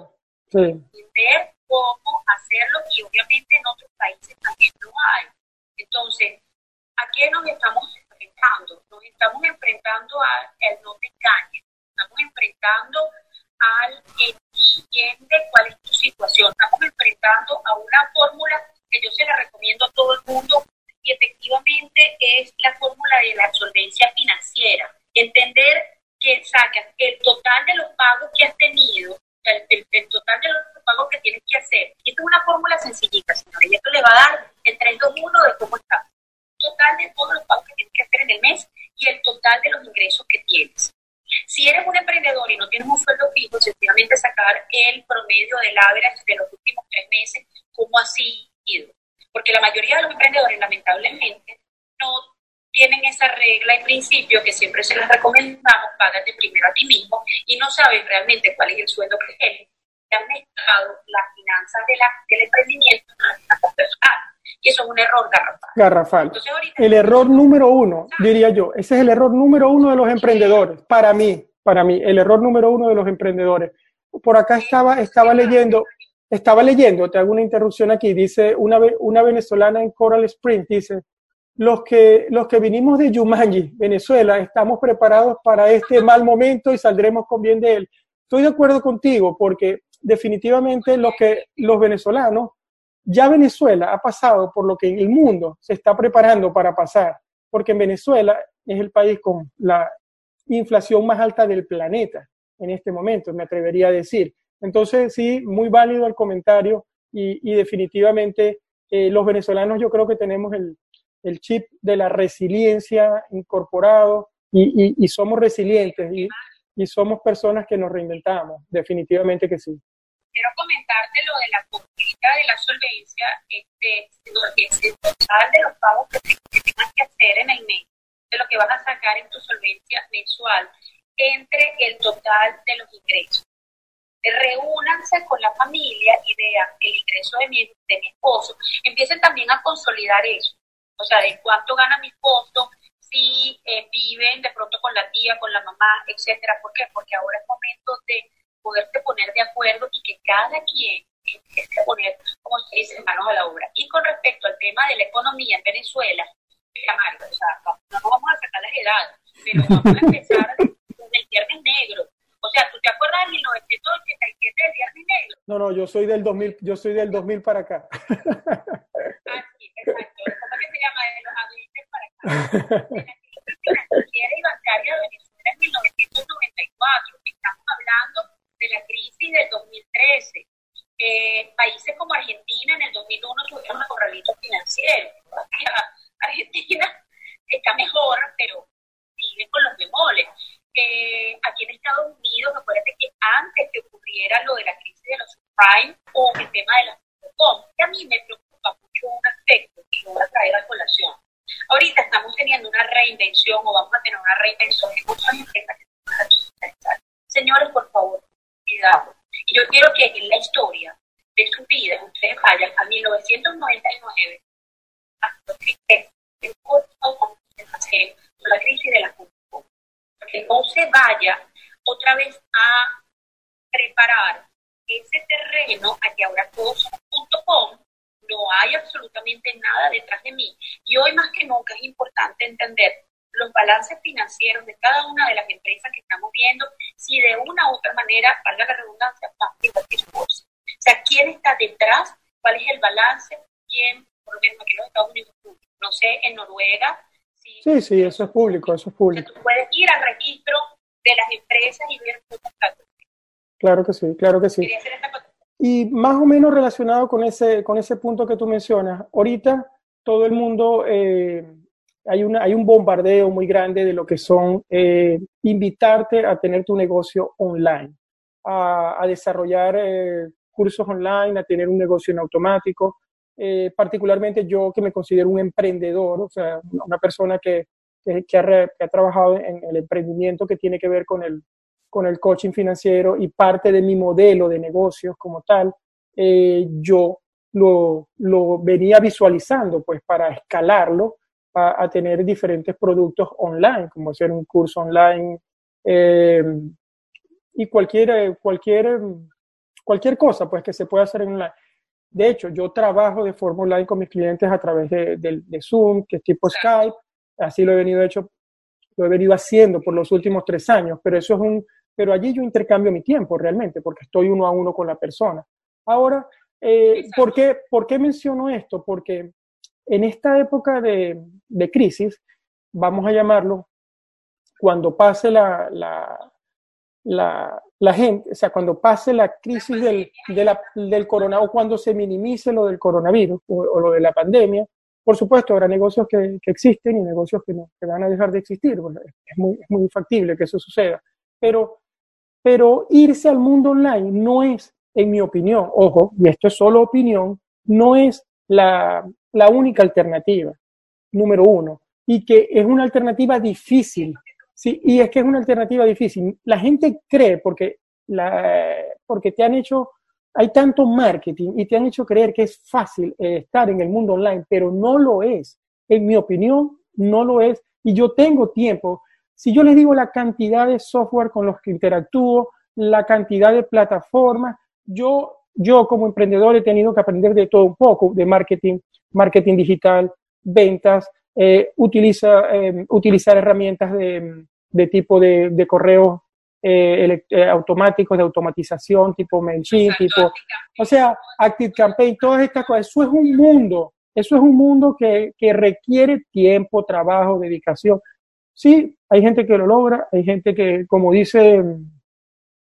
sí. Entender cómo hacerlo y obviamente en otros países también lo hay. Entonces, ¿a qué nos estamos enfrentando? Nos estamos enfrentando a el no te engañes, estamos enfrentando al entiende cuál es tu situación. Estamos enfrentando a una fórmula que yo se la recomiendo a todo el mundo y efectivamente es la fórmula de la solvencia financiera. Entender que sacas el total de los pagos que has tenido, el, total de los pagos que tienes que hacer. Y esta es una fórmula sencillita, señores, y esto le va a dar el 3, 2, 1 de cómo está. Total de todos los pagos que tienes que hacer en el mes y el total de los ingresos que tienes. Si eres un emprendedor y no tienes un sueldo fijo, sencillamente sacar el promedio del average de los últimos tres meses, cómo ha sido. Porque la mayoría de los emprendedores, lamentablemente, no tienen esa regla y principio que siempre se les recomendamos, págate primero a ti mismo y no saben realmente cuál es el sueldo que tienen. Han mezclado las finanzas del emprendimiento con las personales. Y eso es un error garrafal. Garrafal. el error número uno, diría yo, ese es el error número uno de los emprendedores, para mí, para mí, el error número uno de los emprendedores. Por acá estaba, estaba leyendo, estaba leyendo, te hago una interrupción aquí, dice una, una venezolana en Coral Springs, dice, los que, los que vinimos de Yumanji, Venezuela, estamos preparados para este mal momento y saldremos con bien de él. Estoy de acuerdo contigo porque definitivamente los, que, los venezolanos ya Venezuela ha pasado por lo que el mundo se está preparando para pasar, porque en Venezuela es el país con la inflación más alta del planeta en este momento, me atrevería a decir. Entonces, sí, muy válido el comentario y, definitivamente eh, los venezolanos yo creo que tenemos el, chip de la resiliencia incorporado y, somos resilientes y, somos personas que nos reinventamos, definitivamente que sí quiero comentarte lo de la de la solvencia, este, el total de los pagos que, tengas que hacer en el mes, de lo que vas a sacar en tu solvencia mensual, entre el total de los ingresos. Reúnanse con la familia y vean el ingreso de mi, de mi esposo. Empiecen también a consolidar eso. O sea, de cuánto gana mi esposo, si eh, viven de pronto con la tía, con la mamá, etcétera. ¿Por qué? Porque ahora es momento de poderte poner de acuerdo y que cada quien esté poner, como se dice, manos a la obra. Y con respecto al tema de la economía en Venezuela, o sea, no vamos a sacar las edades, pero vamos a empezar desde el Viernes Negro. O sea, ¿tú te acuerdas del 1987 del Viernes Negro? No, no, yo soy del 2000, yo soy del 2000 para acá. Ah, sí, exacto. ¿Cómo que se llama? De los adultos para acá. De la crisis financiera y bancaria de Venezuela en 1994. Estamos hablando de la crisis del 2013. Eh, países como Argentina en el 2001 tuvieron un corralito financiero. Argentina está mejor, pero sigue con los bemoles. Eh, aquí en Estados Unidos, acuérdate que antes que ocurriera lo de la crisis de los subprimes o el tema de las que a mí me preocupa mucho un aspecto que voy a traer a colación. Ahorita estamos teniendo una reinvención o vamos a tener una reinvención de muchas empresas que Señores, por favor, cuidado. Y yo quiero que en la historia de su vida ustedes vayan a 1999 la crisis de la cultura. Que no se vaya otra vez a preparar ese terreno a que ahora todos no hay absolutamente nada detrás de mí. Y hoy más que nunca es importante entender los balances financieros de cada una de las empresas que estamos viendo, si de una u otra manera, valga la redundancia, O sea, ¿quién está detrás? ¿Cuál es el balance? ¿Quién, por lo menos aquí en los Estados Unidos, no sé, en Noruega. sí, sí, eso es público, eso es público. Tú puedes ir al registro de las empresas y ver tus contratos. Claro que sí, claro que sí. Y más o menos relacionado con ese, con ese punto que tú mencionas, ahorita todo el mundo, eh, hay, una, hay un bombardeo muy grande de lo que son eh, invitarte a tener tu negocio online, a, desarrollar eh, cursos online, a tener un negocio en automático. Eh, particularmente yo que me considero un emprendedor, o sea, una persona que, que, ha, trabajado en el emprendimiento que tiene que ver con el, con el coaching financiero y parte de mi modelo de negocios como tal, eh, yo lo, lo, venía visualizando pues para escalarlo a, tener diferentes productos online, como hacer un curso online eh, y cualquier, cualquier, cualquier cosa pues que se pueda hacer en online. De hecho, yo trabajo de forma online con mis clientes a través de, Zoom, que es tipo Skype. Así lo he venido hecho, lo he venido haciendo por los últimos tres años, pero eso es un, pero allí yo intercambio mi tiempo realmente, porque estoy uno a uno con la persona. Ahora, eh, ¿por, qué, ¿por, qué, menciono esto? Porque en esta época de, de crisis, vamos a llamarlo, cuando pase la, la, la, gente, o sea, cuando pase la crisis del, de la, del coronavirus, cuando se minimice lo del coronavirus o, lo de la pandemia, por supuesto, habrá negocios que, existen y negocios que van a dejar de existir. es, muy, es muy factible que eso suceda. Pero, pero irse al mundo online no es, en mi opinión, ojo, y esto es solo opinión, no es la, la única alternativa, número uno, y que es una alternativa difícil Sí, y es que es una alternativa difícil. La gente cree porque, la, porque te han hecho, hay tanto marketing y te han hecho creer que es fácil eh, estar en el mundo online, pero no lo es. En mi opinión, no lo es. Y yo tengo tiempo. Si yo les digo la cantidad de software con los que interactúo, la cantidad de plataformas, yo, yo como emprendedor he tenido que aprender de todo un poco, de marketing, marketing digital, ventas, eh, utiliza, eh, utilizar herramientas de, de tipo de, de correos eh, eh, automáticos, de automatización, tipo MailChimp, tipo, o sea, Active Campaign, todas estas cosas. Eso es un mundo, eso es un mundo que, que requiere tiempo, trabajo, dedicación. Sí, hay gente que lo logra, hay gente que, como dice,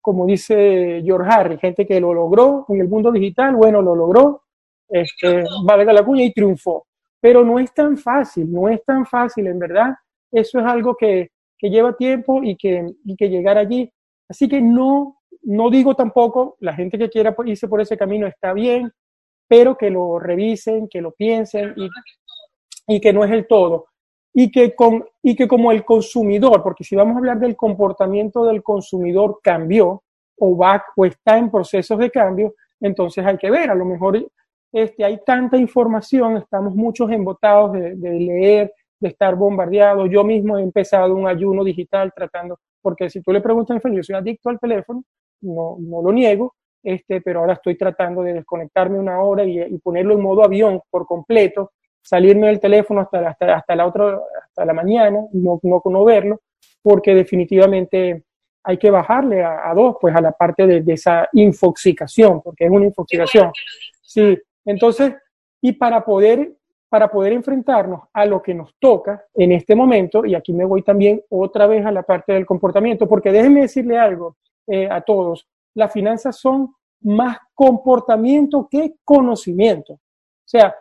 como dice George Harry, gente que lo logró en el mundo digital, bueno, lo logró, este, valga la cuña y triunfó. Pero no es tan fácil, no es tan fácil, en verdad. Eso es algo que, que lleva tiempo y que, y que llegar allí. Así que no, no digo tampoco, la gente que quiera irse por ese camino está bien, pero que lo revisen, que lo piensen y, y que no es el todo. Y que, con, y que como el consumidor, porque si vamos a hablar del comportamiento del consumidor cambió o va o está en procesos de cambio, entonces hay que ver, a lo mejor este, hay tanta información, estamos muchos embotados de, de leer de estar bombardeado. Yo mismo he empezado un ayuno digital tratando, porque si tú le preguntas a yo soy adicto al teléfono, no, no lo niego, este, pero ahora estoy tratando de desconectarme una hora y, y ponerlo en modo avión por completo, salirme del teléfono hasta, hasta, hasta la otra, hasta la mañana, no, no, no verlo, porque definitivamente hay que bajarle a, a dos, pues a la parte de, de, esa infoxicación, porque es una infoxicación. Sí, entonces, y para poder, para poder enfrentarnos a lo que nos toca en este momento, y aquí me voy también otra vez a la parte del comportamiento, porque déjenme decirle algo eh, a todos, las finanzas son más comportamiento que conocimiento. O sea,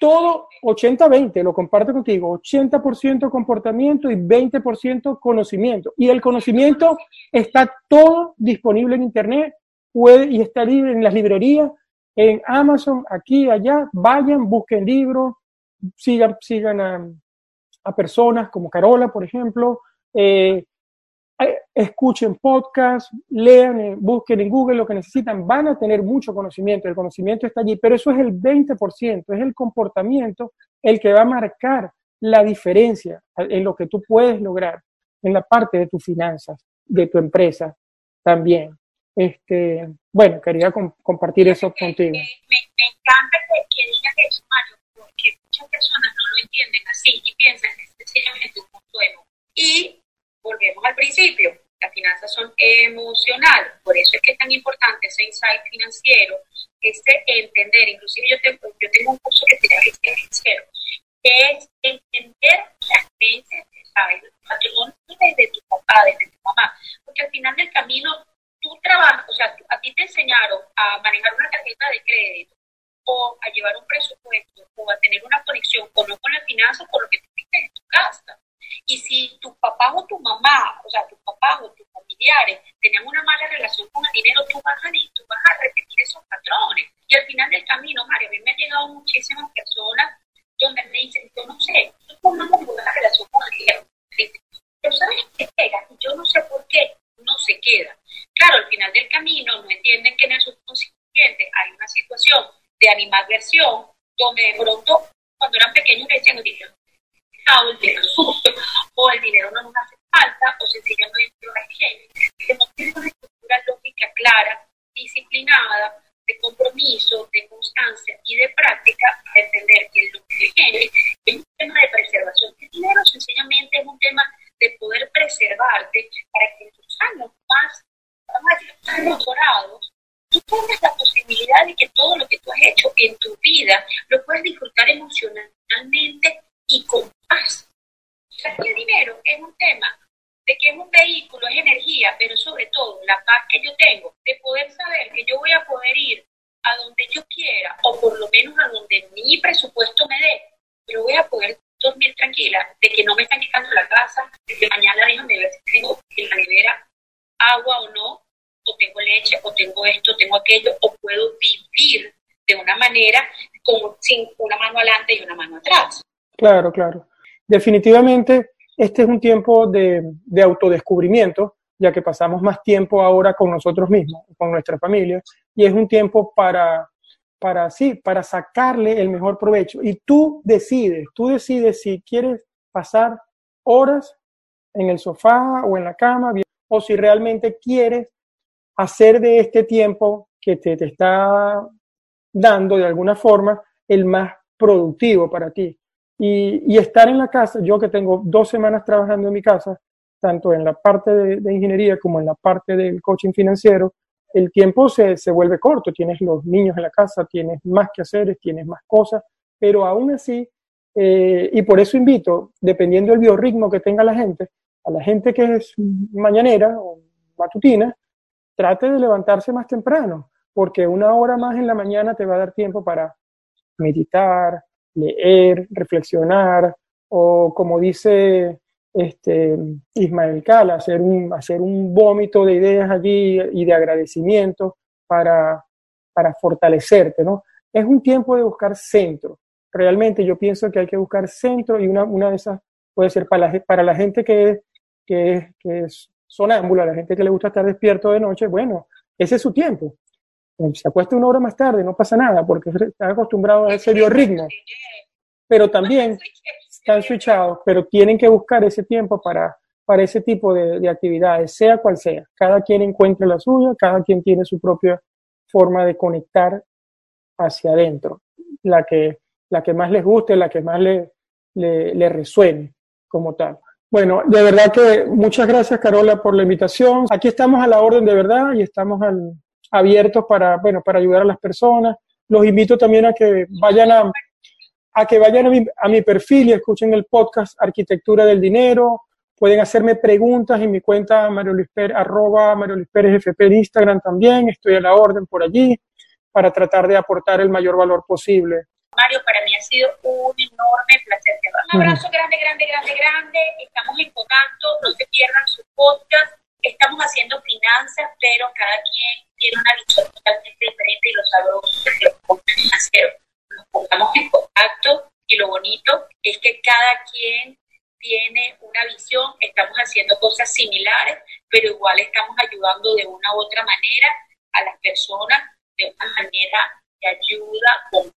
todo 80-20, lo comparto contigo, 80% comportamiento y 20% conocimiento. Y el conocimiento está todo disponible en Internet puede, y está libre en las librerías, en Amazon, aquí, allá. Vayan, busquen libros, sigan, sigan a, personas como Carola, por ejemplo. Eh, escuchen podcast, lean, eh, busquen en Google lo que necesitan, van a tener mucho conocimiento, el conocimiento está allí, pero eso es el 20%, es el comportamiento el que va a marcar la diferencia en lo que tú puedes lograr en la parte de tus finanzas, de tu empresa también. Este, bueno, quería com compartir eso me, contigo. Me, me, encanta que, que digas eso, Mario, porque muchas personas no lo entienden así y piensan que es sencillamente un consuelo. Y volvemos al principio, las finanzas son emocionales, por eso es que es tan importante ese insight financiero, ese entender, inclusive yo tengo, yo tengo un curso que se llama financiero, es entender las creencias, ¿sabes? patrimonio desde tu papá, desde tu mamá, porque al final del camino tú trabajas, o sea, a ti te enseñaron a manejar una tarjeta de crédito o a llevar un presupuesto o a tener una conexión o no con la finanza por lo que tú viste en tu casa. Y si tus papás o tu mamá, o sea, tus papás o tus familiares tenían una mala relación con el dinero, tú vas a, tú vas a repetir esos patrones. Y al final del camino, Mario, a mí me han llegado muchísimas personas donde me dicen, yo no sé, yo tengo ninguna relación con el dinero. Pero ¿sabes qué pega? Yo no sé por qué no se queda. Claro, al final del camino no entienden que en el subconsciente hay una situación de animadversión donde de pronto, cuando eran pequeños, le decían, o el dinero sucio, o el dinero no nos hace falta, o sencillamente no hay que no tiene una estructura lógica clara, disciplinada, de compromiso, de constancia y de práctica para entender que lo que viene es un tema de preservación. El dinero sencillamente es un tema de poder preservarte para que en tus años más, más años dorados, tú tengas la posibilidad de que todo lo que tú has hecho en tu vida lo puedas disfrutar emocionalmente y con paz. el dinero es un tema de que es un vehículo, es energía, pero sobre todo la paz que yo tengo de poder saber que yo voy a poder ir a donde yo quiera, o por lo menos a donde mi presupuesto me dé, pero voy a poder dormir tranquila, de que no me están quitando la casa, de que mañana déjame ver si tengo en la nevera agua o no, o tengo leche, o tengo esto, tengo aquello, o puedo vivir de una manera como sin una mano adelante y una mano atrás. Claro, claro. Definitivamente, este es un tiempo de, de, autodescubrimiento, ya que pasamos más tiempo ahora con nosotros mismos, con nuestra familia, y es un tiempo para, para, sí, para sacarle el mejor provecho. Y tú decides, tú decides si quieres pasar horas en el sofá o en la cama, o si realmente quieres hacer de este tiempo que te, te está dando de alguna forma el más productivo para ti. Y, estar en la casa, yo que tengo dos semanas trabajando en mi casa, tanto en la parte de ingeniería como en la parte del coaching financiero, el tiempo se, se, vuelve corto, tienes los niños en la casa, tienes más que hacer, tienes más cosas, pero aún así, eh, y por eso invito, dependiendo del biorritmo que tenga la gente, a la gente que es mañanera o matutina, trate de levantarse más temprano, porque una hora más en la mañana te va a dar tiempo para meditar, leer, reflexionar, o como dice este, Ismael Cala, hacer un, hacer un vómito de ideas allí y de agradecimiento para, para fortalecerte, ¿no? Es un tiempo de buscar centro. Realmente yo pienso que hay que buscar centro y una, una de esas puede ser para la, gente que que, es, sonámbula, la gente que le gusta estar despierto de noche, bueno, ese es su tiempo se acuesta una hora más tarde, no pasa nada, porque está acostumbrado a ese biorritmo. Pero también, están switchados, pero tienen que buscar ese tiempo para, para ese tipo de, de actividades, sea cual sea. Cada quien encuentra la suya, cada quien tiene su propia forma de conectar hacia adentro, la que, la que más les guste, la que más le, le, le resuene como tal. Bueno, de verdad que muchas gracias, Carola, por la invitación. Aquí estamos a la orden de verdad y estamos al, abiertos para, bueno, para ayudar a las personas. Los invito también a que vayan a, a que vayan a mi, a mi perfil y escuchen el podcast Arquitectura del Dinero. Pueden hacerme preguntas en mi cuenta Mario Luis Pérez, arroba Mario Luis Pérez FP en Instagram también. Estoy a la orden por allí para tratar de aportar el mayor valor posible. Mario, para mí ha sido un enorme placer. Un abrazo grande, grande, grande, grande. Estamos en contacto. No se pierdan su podcast. Estamos haciendo finanzas, pero cada quien tiene una visión totalmente diferente y lo financiero. Nos pongamos en contacto y lo bonito es que cada quien tiene una visión, estamos haciendo cosas similares, pero igual estamos ayudando de una u otra manera a las personas de una manera de ayuda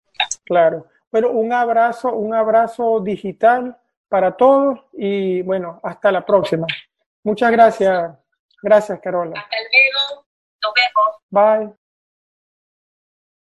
Claro. Bueno, un abrazo, un abrazo digital para todos y bueno, hasta la próxima. Muchas gracias. Gracias, Carola. Hasta luego. Nos vemos. Bye.